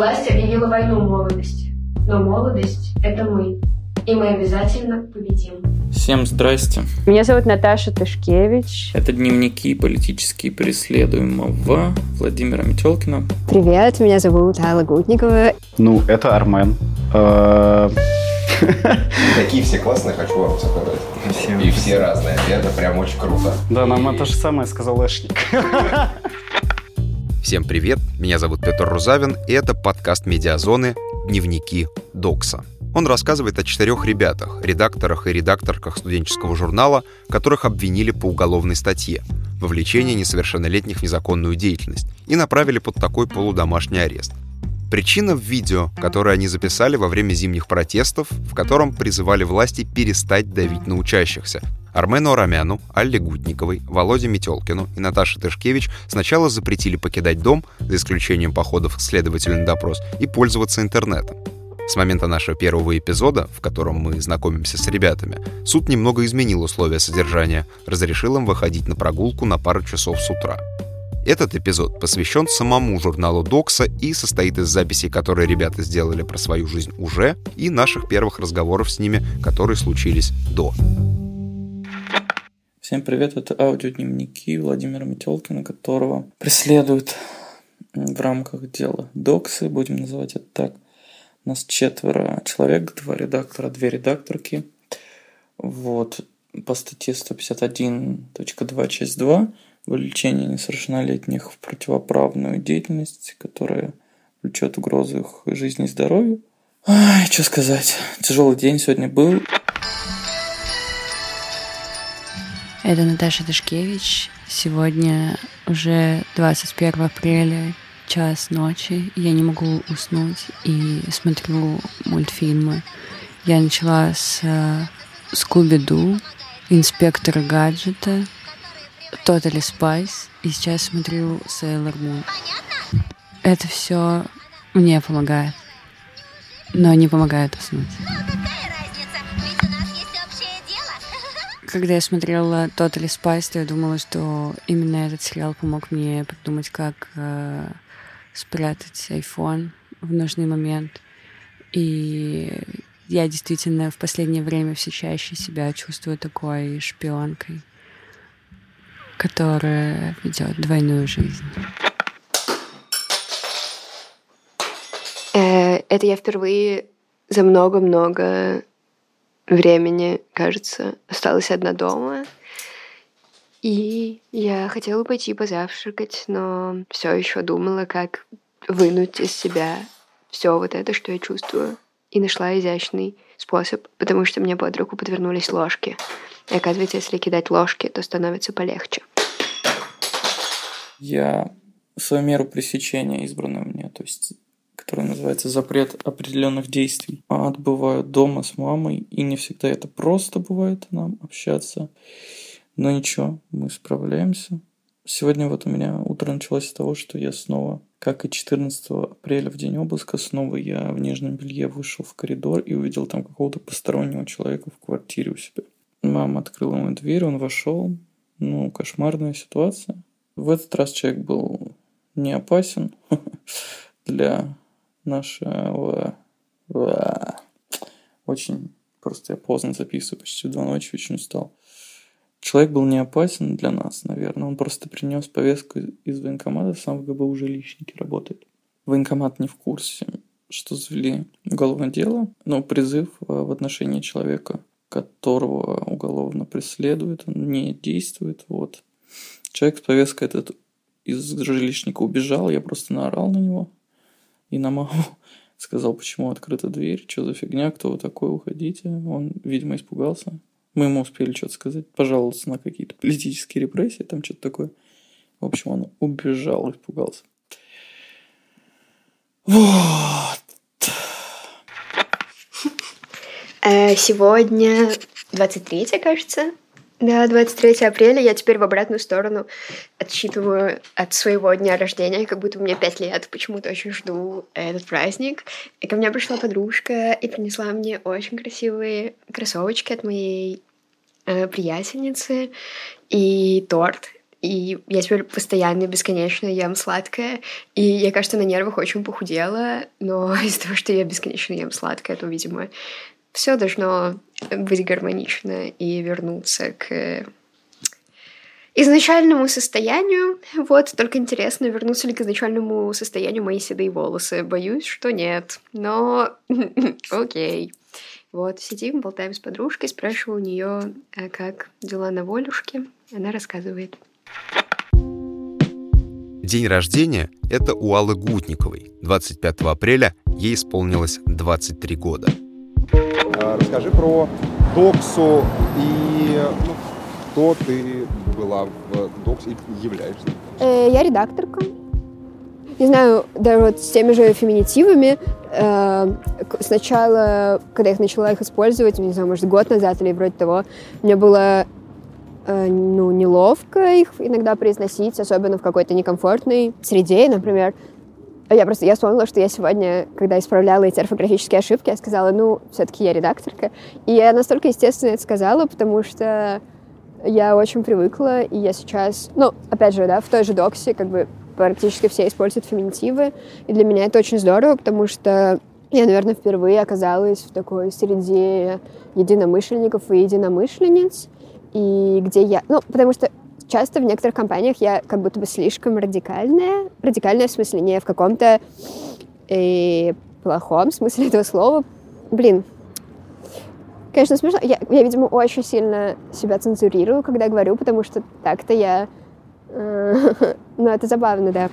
Власть объявила войну молодости. Но молодость – это мы. И мы обязательно победим. Всем здрасте. Меня зовут Наташа Тышкевич. Это дневники политические преследуемого Владимира Метелкина. Привет, меня зовут Алла Гутникова. Ну, это Армен. Э, Такие все классные, хочу вам сказать. И все разные. Это прям очень круто. Да, нам то же самое сказал Эшник. Всем привет, меня зовут Петр Рузавин, и это подкаст «Медиазоны. Дневники Докса». Он рассказывает о четырех ребятах, редакторах и редакторках студенческого журнала, которых обвинили по уголовной статье «Вовлечение несовершеннолетних в незаконную деятельность» и направили под такой полудомашний арест. Причина в видео, которое они записали во время зимних протестов, в котором призывали власти перестать давить на учащихся, Армену Арамяну, Алле Гутниковой, Володе Метелкину и Наташе Тышкевич сначала запретили покидать дом, за исключением походов к следователю на допрос, и пользоваться интернетом. С момента нашего первого эпизода, в котором мы знакомимся с ребятами, суд немного изменил условия содержания, разрешил им выходить на прогулку на пару часов с утра. Этот эпизод посвящен самому журналу Докса и состоит из записей, которые ребята сделали про свою жизнь уже, и наших первых разговоров с ними, которые случились до. Всем привет, это аудиодневники Владимира Метелкина, которого преследуют в рамках дела Доксы, будем называть это так. Нас четверо человек, два редактора, две редакторки. Вот, по статье 151.2, часть 2, вовлечение несовершеннолетних в противоправную деятельность, которая влечет угрозу их жизни и здоровью. Ай, что сказать, тяжелый день сегодня был. Это Наташа Тышкевич. Сегодня уже 21 апреля, час ночи. Я не могу уснуть и смотрю мультфильмы. Я начала с Скуби-Ду, Инспектора Гаджета, Totally Spice, и сейчас смотрю Sailor Moon. Это все мне помогает, но не помогает уснуть. Когда я смотрела Totally Spice, то я думала, что именно этот сериал помог мне придумать, как э, спрятать iPhone в нужный момент. И я действительно в последнее время все чаще себя чувствую такой шпионкой, которая ведет двойную жизнь. Это я впервые за много-много времени, кажется, осталась одна дома. И я хотела пойти позавтракать, но все еще думала, как вынуть из себя все вот это, что я чувствую. И нашла изящный способ, потому что мне под руку подвернулись ложки. И оказывается, если кидать ложки, то становится полегче. Я свою меру пресечения избранную мне, то есть который называется «Запрет определенных действий». А отбываю дома с мамой, и не всегда это просто бывает нам общаться. Но ничего, мы справляемся. Сегодня вот у меня утро началось с того, что я снова, как и 14 апреля в день обыска, снова я в нежном белье вышел в коридор и увидел там какого-то постороннего человека в квартире у себя. Мама открыла мою дверь, он вошел. Ну, кошмарная ситуация. В этот раз человек был не опасен для нашего... Очень просто я поздно записываю, почти в два ночи очень устал. Человек был не опасен для нас, наверное. Он просто принес повестку из военкомата, сам в ГБУ жилищники работает. Военкомат не в курсе, что завели уголовное дело, но призыв э, в отношении человека, которого уголовно преследуют, он не действует. Вот. Человек с повесткой этот из жилищника убежал, я просто наорал на него, и на маму сказал, почему открыта дверь, что за фигня, кто вы такой, уходите. Он, видимо, испугался. Мы ему успели что-то сказать, пожаловаться на какие-то политические репрессии, там что-то такое. В общем, он убежал, испугался. Вот. Э, сегодня 23, кажется, да, 23 апреля я теперь в обратную сторону отсчитываю от своего дня рождения, как будто у меня 5 лет, почему-то очень жду этот праздник. И ко мне пришла подружка и принесла мне очень красивые кроссовочки от моей э, приятельницы и торт. и я теперь постоянно, бесконечно ем сладкое, и я, кажется, на нервах очень похудела, но из-за того, что я бесконечно ем сладкое, то, видимо, все должно быть гармонично и вернуться к изначальному состоянию. Вот, только интересно, вернутся ли к изначальному состоянию мои седые волосы. Боюсь, что нет. Но окей. Вот, сидим, болтаем с подружкой, спрашиваю у нее, а как дела на волюшке. Она рассказывает. День рождения — это у Аллы Гутниковой. 25 апреля ей исполнилось 23 года. Расскажи про Доксу и ну, кто ты была в Доксе и являешься. Э, я редакторка. Не знаю, даже вот с теми же феминитивами. Э, сначала, когда я начала их использовать, не знаю, может, год назад или вроде того, мне было э, ну, неловко их иногда произносить, особенно в какой-то некомфортной среде, например. Я просто, я вспомнила, что я сегодня, когда исправляла эти орфографические ошибки, я сказала, ну, все-таки я редакторка. И я настолько естественно это сказала, потому что я очень привыкла, и я сейчас, ну, опять же, да, в той же доксе, как бы практически все используют феминитивы, и для меня это очень здорово, потому что я, наверное, впервые оказалась в такой среде единомышленников и единомышленниц, и где я... Ну, потому что часто в некоторых компаниях я как будто бы слишком радикальная. Радикальная в смысле не в каком-то э, плохом смысле этого слова. Блин, конечно, смешно. Я, я, видимо, очень сильно себя цензурирую, когда говорю, потому что так-то я... Э, ну, это забавно, да.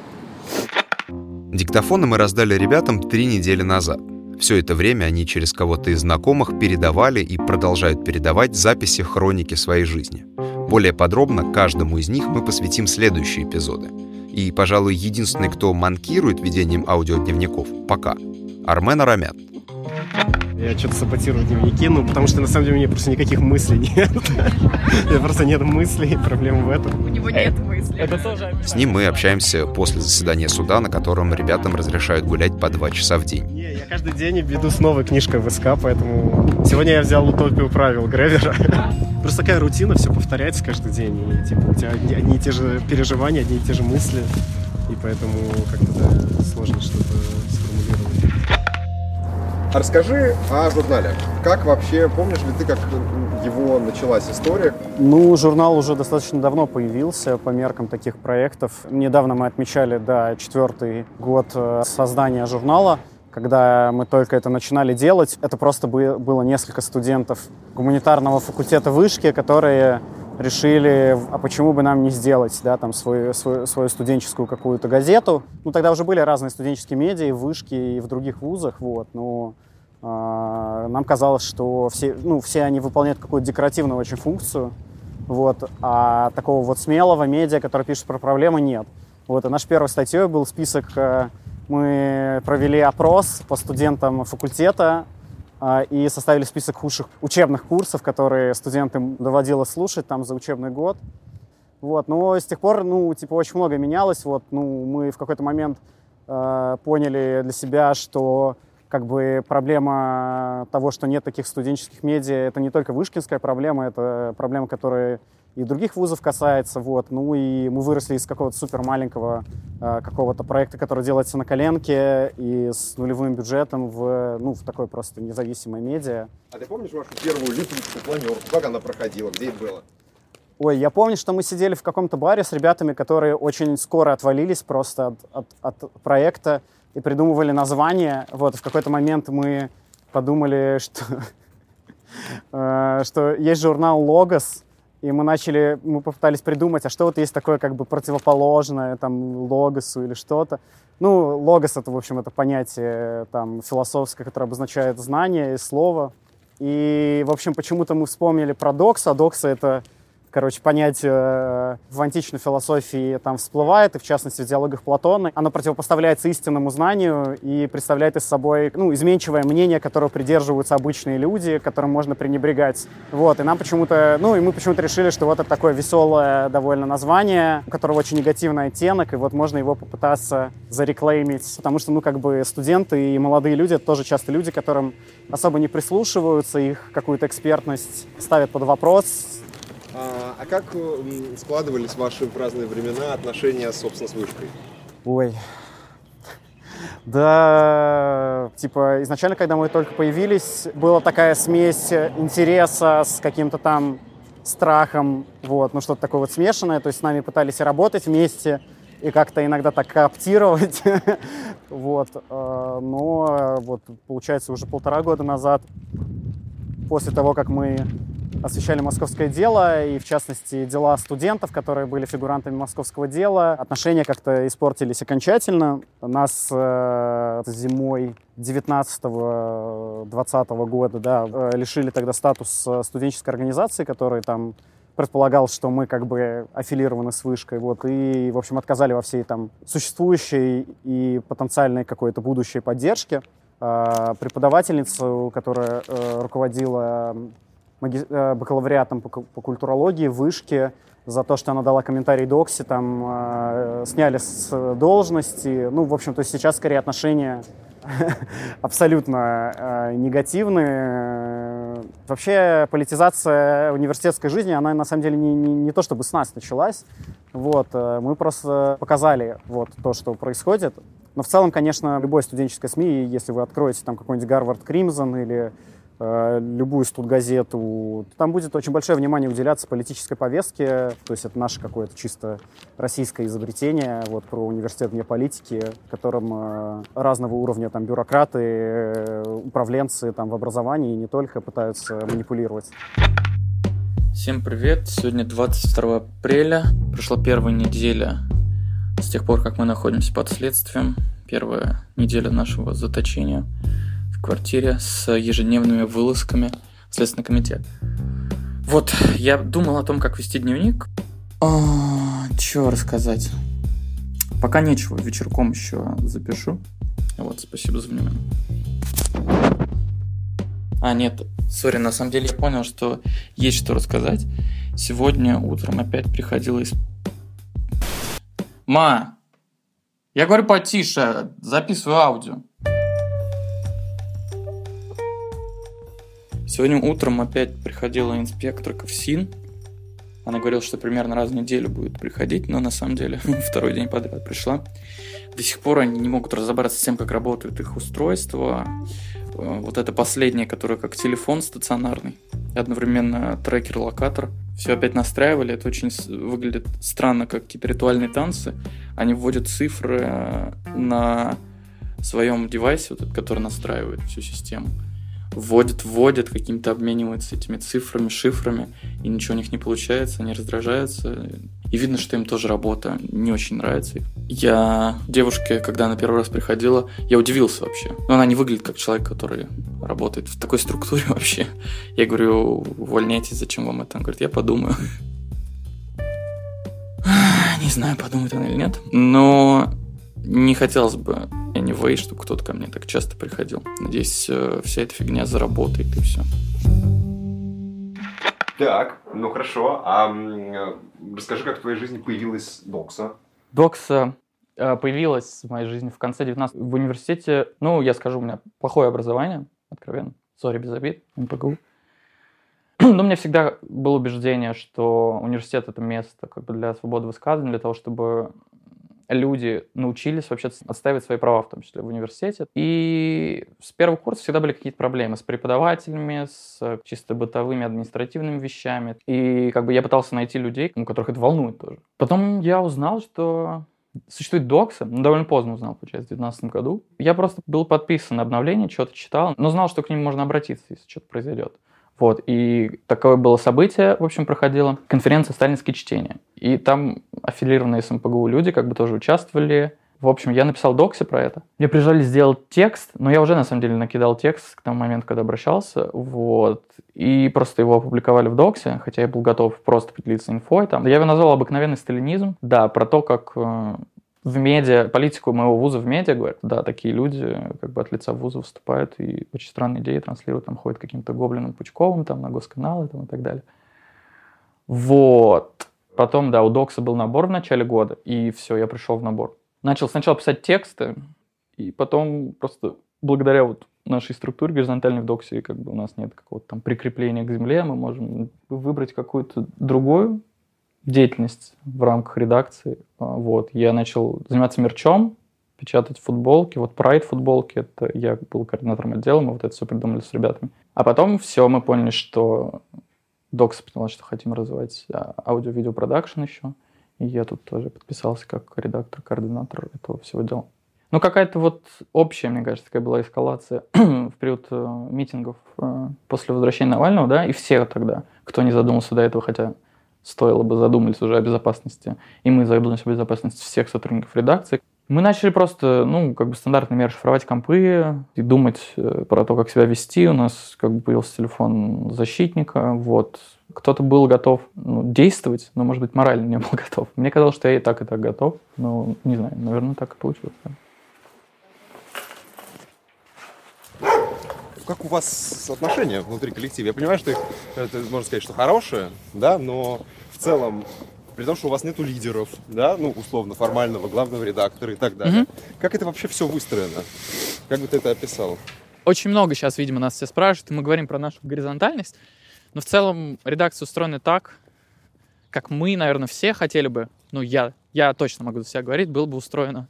Диктофоны мы раздали ребятам три недели назад. Все это время они через кого-то из знакомых передавали и продолжают передавать записи хроники своей жизни. Более подробно каждому из них мы посвятим следующие эпизоды. И, пожалуй, единственный, кто манкирует ведением аудиодневников, пока — Армен Арамят. Я что-то саботирую дневники, ну, потому что на самом деле у меня просто никаких мыслей нет. У просто нет мыслей, проблема в этом. У него нет мыслей. Это тоже... С ним мы общаемся после заседания суда, на котором ребятам разрешают гулять по два часа в день. Не, я каждый день веду с новой книжкой в СК, поэтому сегодня я взял утопию правил Гревера. Просто такая рутина, все повторяется каждый день, и типа у тебя одни и те же переживания, одни и те же мысли, и поэтому как-то да, сложно что-то расскажи о журнале. Как вообще, помнишь ли ты, как его началась история? Ну, журнал уже достаточно давно появился по меркам таких проектов. Недавно мы отмечали, да, четвертый год э, создания журнала. Когда мы только это начинали делать, это просто было несколько студентов гуманитарного факультета вышки, которые решили, а почему бы нам не сделать, да, там, свою, свою, свою студенческую какую-то газету. Ну, тогда уже были разные студенческие медиа и в Вышке, и в других вузах, вот, но э, нам казалось, что все, ну, все они выполняют какую-то декоративную очень функцию, вот, а такого вот смелого медиа, который пишет про проблемы, нет. Вот, и нашей первой статьей был список, э, мы провели опрос по студентам факультета и составили список худших учебных курсов, которые студентам доводилось слушать там за учебный год. Вот, но с тех пор, ну, типа, очень много менялось. Вот, ну, мы в какой-то момент э, поняли для себя, что как бы проблема того, что нет таких студенческих медиа, это не только вышкинская проблема, это проблема, которая и других вузов касается, вот. Ну и мы выросли из какого-то супер маленького э, какого-то проекта, который делается на коленке и с нулевым бюджетом в, ну, в такое просто независимое медиа. А ты помнишь вашу первую липницкую планерку? Как она проходила? Где это было? Ой, я помню, что мы сидели в каком-то баре с ребятами, которые очень скоро отвалились просто от, от, от проекта и придумывали название. Вот, в какой-то момент мы подумали, что, э, что есть журнал «Логос», и мы начали, мы попытались придумать, а что вот есть такое как бы противоположное там логосу или что-то. Ну, логос это, в общем, это понятие там философское, которое обозначает знание и слово. И, в общем, почему-то мы вспомнили про докса. Докса — это короче, понятие э, в античной философии там всплывает, и в частности в диалогах Платона. Оно противопоставляется истинному знанию и представляет из собой ну, изменчивое мнение, которого придерживаются обычные люди, которым можно пренебрегать. Вот, и нам почему-то, ну, и мы почему-то решили, что вот это такое веселое довольно название, у которого очень негативный оттенок, и вот можно его попытаться зареклеймить, потому что, ну, как бы студенты и молодые люди — это тоже часто люди, которым особо не прислушиваются, их какую-то экспертность ставят под вопрос, а, А, как складывались ваши в разные времена отношения, собственно, с вышкой? Ой. Да, типа, изначально, когда мы только появились, была такая смесь интереса с каким-то там страхом, вот, ну что-то такое вот смешанное, то есть с нами пытались работать вместе и как-то иногда так кооптировать, вот, э, но вот, получается, уже полтора года назад, после того, как мы освещали московское дело, и в частности дела студентов, которые были фигурантами московского дела. Отношения как-то испортились окончательно. Нас э, зимой 19-20 года да, э, лишили тогда статус студенческой организации, который там предполагал, что мы как бы аффилированы с вышкой, вот, и, в общем, отказали во всей там существующей и потенциальной какой-то будущей поддержке. Э, преподавательницу, которая э, руководила бакалавриатом по, по культурологии Вышке за то, что она дала комментарий Докси, там э, сняли с должности. Ну, в общем, то есть сейчас скорее отношения абсолютно э, негативные. Вообще политизация университетской жизни, она на самом деле не, не, не то чтобы с нас началась. Вот, э, мы просто показали вот то, что происходит. Но в целом, конечно, любой студенческой СМИ, если вы откроете там какой-нибудь Гарвард Кримзон или Э, любую студгазету, там будет очень большое внимание уделяться политической повестке, то есть это наше какое-то чисто российское изобретение вот, про университет вне политики, которым э, разного уровня там, бюрократы, э, управленцы там, в образовании не только пытаются манипулировать. Всем привет! Сегодня 22 апреля. Прошла первая неделя с тех пор, как мы находимся под следствием. Первая неделя нашего заточения квартире с ежедневными вылазками в Следственный комитет. Вот, я думал о том, как вести дневник. А, чё рассказать? Пока нечего, вечерком еще запишу. Вот, спасибо за внимание. А, нет, сори, на самом деле я понял, что есть что рассказать. Сегодня утром опять приходила из... Ма! Я говорю потише, записываю аудио. Сегодня утром опять приходила инспектор КФСИН. Она говорила, что примерно раз в неделю будет приходить, но на самом деле второй день подряд пришла. До сих пор они не могут разобраться с тем, как работают их устройства. Э, вот это последнее, которое как телефон стационарный, одновременно трекер-локатор. Все опять настраивали, это очень выглядит странно, как какие-то ритуальные танцы. Они вводят цифры э, на своем девайсе, вот этот, который настраивает всю систему вводят, вводят, каким-то обмениваются этими цифрами, шифрами, и ничего у них не получается, они раздражаются. И видно, что им тоже работа не очень нравится. Я девушке, когда она первый раз приходила, я удивился вообще. Но она не выглядит как человек, который работает в такой структуре вообще. Я говорю, увольняйтесь, зачем вам это? Она говорит, я подумаю. Не знаю, подумает она или нет. Но не хотелось бы anyway, чтобы кто-то ко мне так часто приходил. Надеюсь, э, вся эта фигня заработает и все. Так, ну хорошо. А расскажи, как в твоей жизни появилась Докса? Докса э, появилась в моей жизни в конце 19 в университете. Ну, я скажу, у меня плохое образование, откровенно. Сори, без обид, МПГУ. Но у меня всегда было убеждение, что университет — это место как бы для свободы высказывания, для того, чтобы люди научились вообще отстаивать свои права, в том числе в университете. И с первого курса всегда были какие-то проблемы с преподавателями, с чисто бытовыми административными вещами. И как бы я пытался найти людей, у которых это волнует тоже. Потом я узнал, что Существует докса, ну, довольно поздно узнал, получается, в 2019 году. Я просто был подписан на обновление, что-то читал, но знал, что к ним можно обратиться, если что-то произойдет. Вот, и такое было событие, в общем, проходило. Конференция «Сталинские чтения». И там аффилированные с МПГУ люди как бы тоже участвовали. В общем, я написал докси про это. Мне приезжали сделать текст, но я уже, на самом деле, накидал текст к тому моменту, когда обращался. Вот. И просто его опубликовали в доксе, хотя я был готов просто поделиться инфой там. Я его назвал «Обыкновенный сталинизм». Да, про то, как э, в медиа, политику моего вуза в медиа говорят, да, такие люди как бы от лица вуза выступают и очень странные идеи транслируют, там ходят каким-то гоблином Пучковым там на госканалы там, и так далее. Вот. Потом, да, у Докса был набор в начале года, и все, я пришел в набор. Начал сначала писать тексты, и потом просто благодаря вот нашей структуре горизонтальной в доксе, как бы у нас нет какого-то там прикрепления к земле, мы можем выбрать какую-то другую деятельность в рамках редакции. А, вот. Я начал заниматься мерчом, печатать футболки. Вот Pride футболки, это я был координатором отдела, мы вот это все придумали с ребятами. А потом все, мы поняли, что Докс поняла, что хотим развивать а, аудио-видео продакшн еще. И я тут тоже подписался как редактор, координатор этого всего дела. Ну, какая-то вот общая, мне кажется, такая была эскалация в период э, митингов э, после возвращения Навального, да, и все тогда, кто не задумался до этого, хотя стоило бы задумались уже о безопасности, и мы задумались о безопасности всех сотрудников редакции. Мы начали просто, ну, как бы стандартный мер шифровать компы и думать э, про то, как себя вести. У нас как бы появился телефон защитника, вот. Кто-то был готов ну, действовать, но, может быть, морально не был готов. Мне казалось, что я и так, и так готов. Но, не знаю, наверное, так и получилось. Как у вас отношения внутри коллектива? Я понимаю, что их, это, можно сказать, что хорошие, да, но в целом при том, что у вас нету лидеров, да, ну, условно, формального главного редактора и так далее. Mm-hmm. Как это вообще все выстроено? Как бы ты это описал? Очень много сейчас, видимо, нас все спрашивают, и мы говорим про нашу горизонтальность, но в целом редакция устроена так, как мы, наверное, все хотели бы, ну, я, я точно могу за себя говорить, было бы устроено.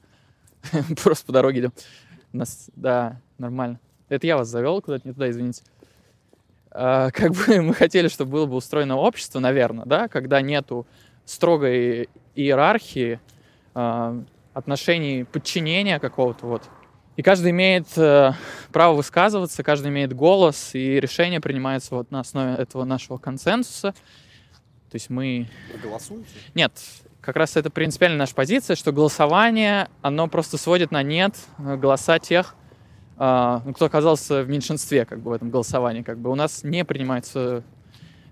Просто по дороге идем. Нас, да, нормально. Это я вас завел куда-то не туда, извините. А, как бы мы хотели, чтобы было бы устроено общество, наверное, да, когда нету строгой иерархии, э, отношений подчинения какого-то вот. И каждый имеет э, право высказываться, каждый имеет голос, и решения принимаются вот на основе этого нашего консенсуса. То есть мы... Вы голосуете? Нет, как раз это принципиально наша позиция, что голосование, оно просто сводит на нет э, голоса тех, э, кто оказался в меньшинстве как бы в этом голосовании. Как бы у нас не принимается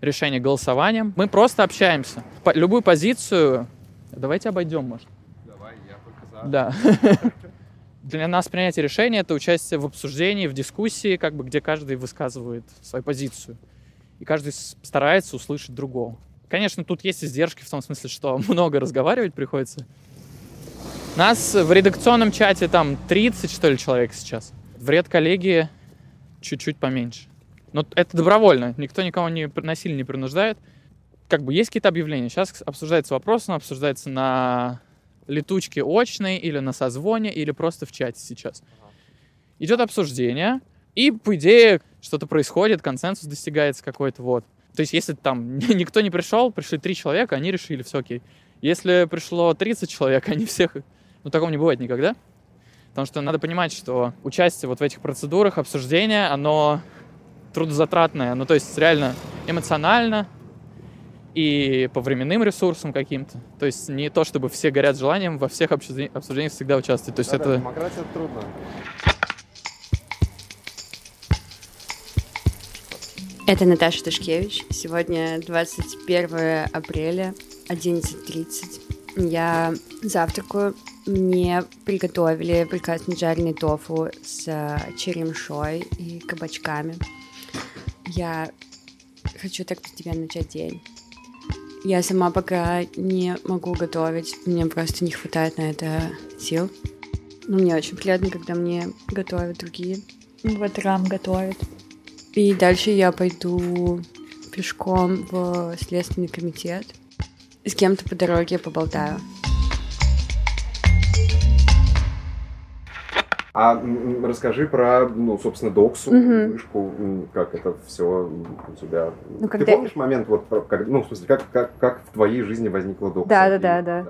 решение голосованием. Мы просто общаемся. По, любую позицию... Давайте обойдем, может. Давай, я только за. Да. Для нас принятие решения — это участие в обсуждении, в дискуссии, как бы, где каждый высказывает свою позицию. И каждый старается услышать другого. Конечно, тут есть издержки в том смысле, что много разговаривать приходится. Нас в редакционном чате там 30, что ли, человек сейчас. В редколлегии чуть-чуть поменьше. Но это добровольно, никто никого не насильно не принуждает. Как бы есть какие-то объявления. Сейчас обсуждается вопрос, он обсуждается на летучке очной или на созвоне, или просто в чате сейчас. Идет обсуждение, и, по идее, что-то происходит, консенсус достигается какой-то, вот. То есть, если там никто не пришел, пришли три человека, они решили, все окей. Если пришло 30 человек, они всех... Ну, такого не бывает никогда. Потому что надо понимать, что участие вот в этих процедурах, обсуждения, оно трудозатратная, ну то есть реально эмоционально и по временным ресурсам каким-то. То есть не то, чтобы все горят желанием во всех обсуждениях всегда участвовать. То есть да, это... Да, демократия это трудно. Это Наташа Ташкевич. Сегодня 21 апреля, 11.30. Я завтракаю. Мне приготовили прекрасный жареный тофу с черемшой и кабачками. Я хочу так постепенно начать день. Я сама пока не могу готовить, мне просто не хватает на это сил. Но мне очень приятно, когда мне готовят другие. Вот Рам готовит. И дальше я пойду пешком в Следственный комитет. С кем-то по дороге поболтаю. А расскажи про, ну, собственно, доксу, Мгм. вышку, как это все у тебя. Ну, Ты когда- помнишь момент, вот, как, ну, в смысле, как, как, как в твоей жизни возникла докса? Да, да, И- да, да.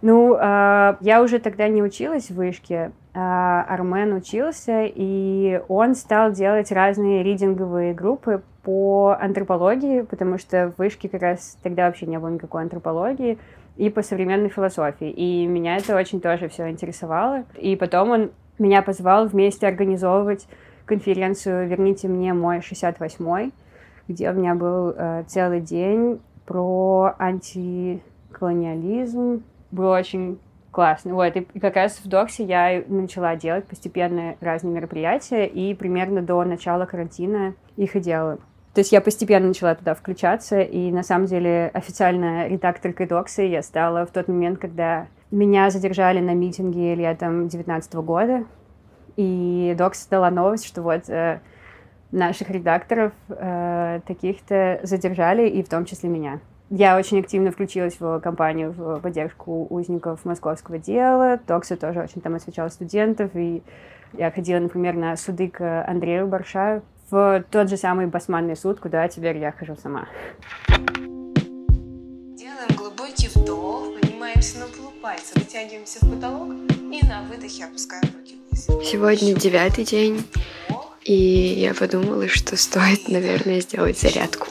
Ну, а, я уже тогда не училась в вышке, а Армен учился, и он стал делать разные ридинговые группы по антропологии, потому что в вышке как раз тогда вообще не было никакой антропологии, и по современной философии. И меня это очень тоже все интересовало. И потом он меня позвал вместе организовывать конференцию «Верните мне мой 68-й», где у меня был э, целый день про антиколониализм. Было очень классно. Вот, и как раз в Доксе я начала делать постепенно разные мероприятия, и примерно до начала карантина их и делала. То есть я постепенно начала туда включаться, и на самом деле официально редакторкой Докса я стала в тот момент, когда меня задержали на митинге летом 19 года, и Докс дала новость, что вот э, наших редакторов э, таких-то задержали, и в том числе меня. Я очень активно включилась в кампанию в поддержку узников московского дела. Докса тоже очень там освещала студентов, и я ходила, например, на суды к Андрею Баршаю в тот же самый басманный суд, куда теперь я хожу сама. Делаем глубокий вдох, поднимаемся на полупальцы, вытягиваемся в потолок и на выдохе опускаем руки вниз. Сегодня девятый день, и я подумала, что стоит, наверное, сделать зарядку.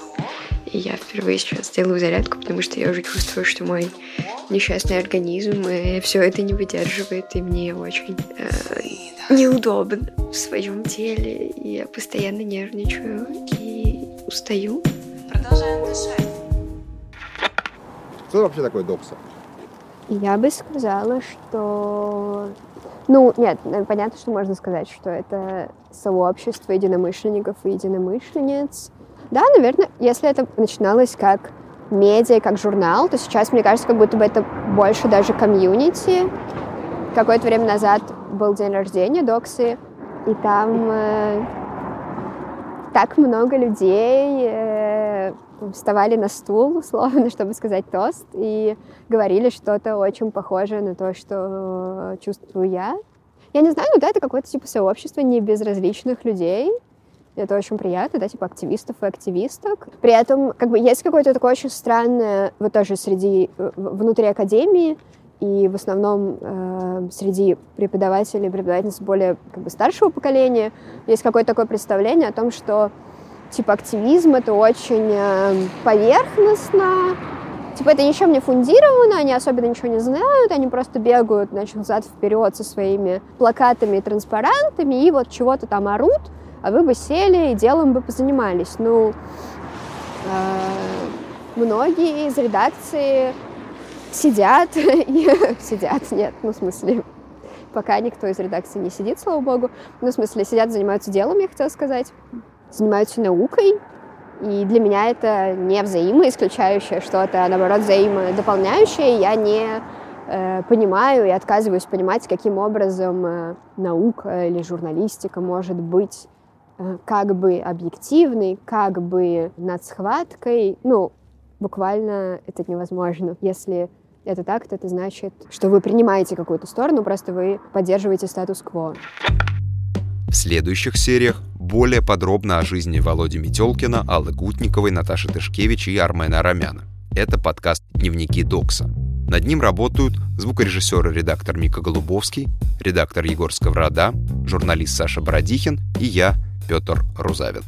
И я впервые сейчас делаю зарядку, потому что я уже чувствую, что мой несчастный организм и все это не выдерживает, и мне очень э, неудобно в своем теле. И я постоянно нервничаю и устаю. Продолжаем дышать. Что вообще такое докса? Я бы сказала, что... Ну, нет, понятно, что можно сказать, что это сообщество единомышленников и единомышленниц. Да, наверное, если это начиналось как медиа, как журнал, то сейчас, мне кажется, как будто бы это больше даже комьюнити. Какое-то время назад был день рождения Доксы, и там э, так много людей э, вставали на стул, условно, чтобы сказать тост, и говорили что-то очень похожее на то, что чувствую я. Я не знаю, ну да, это какое-то типа сообщество небезразличных людей, это очень приятно, да, типа активистов и активисток. При этом, как бы, есть какое-то такое очень странное, вот тоже среди, э, внутри академии, и в основном э, среди преподавателей и преподавательниц более как бы, старшего поколения есть какое-то такое представление о том, что типа активизм это очень э, поверхностно, типа это ничем не фундировано, они особенно ничего не знают, они просто бегают, значит, взад вперед со своими плакатами и транспарантами и вот чего-то там орут, а вы бы сели и делом бы позанимались. Ну, э, многие из редакции сидят сидят, нет, ну, в смысле, пока никто из редакции не сидит, слава богу. Ну, в смысле, сидят, занимаются делом, я хотела сказать, занимаются наукой, и для меня это не взаимоисключающее что-то, а наоборот взаимодополняющее. Я не э, понимаю и отказываюсь понимать, каким образом э, наука или журналистика может быть Э, как бы объективный, как бы над схваткой. Ну, буквально это невозможно. Если это так, то это значит, что вы принимаете какую-то сторону, просто вы поддерживаете статус-кво. В следующих сериях более подробно о жизни Володи Метелкина, Аллы Гутниковой, Наташи Тышкевич и Армена Арамяна. Это подкаст «Дневники Докса». Над ним работают звукорежиссер и редактор Мика Голубовский, редактор Егор Сковорода, журналист Саша Бородихин и я, Петр Рузавин.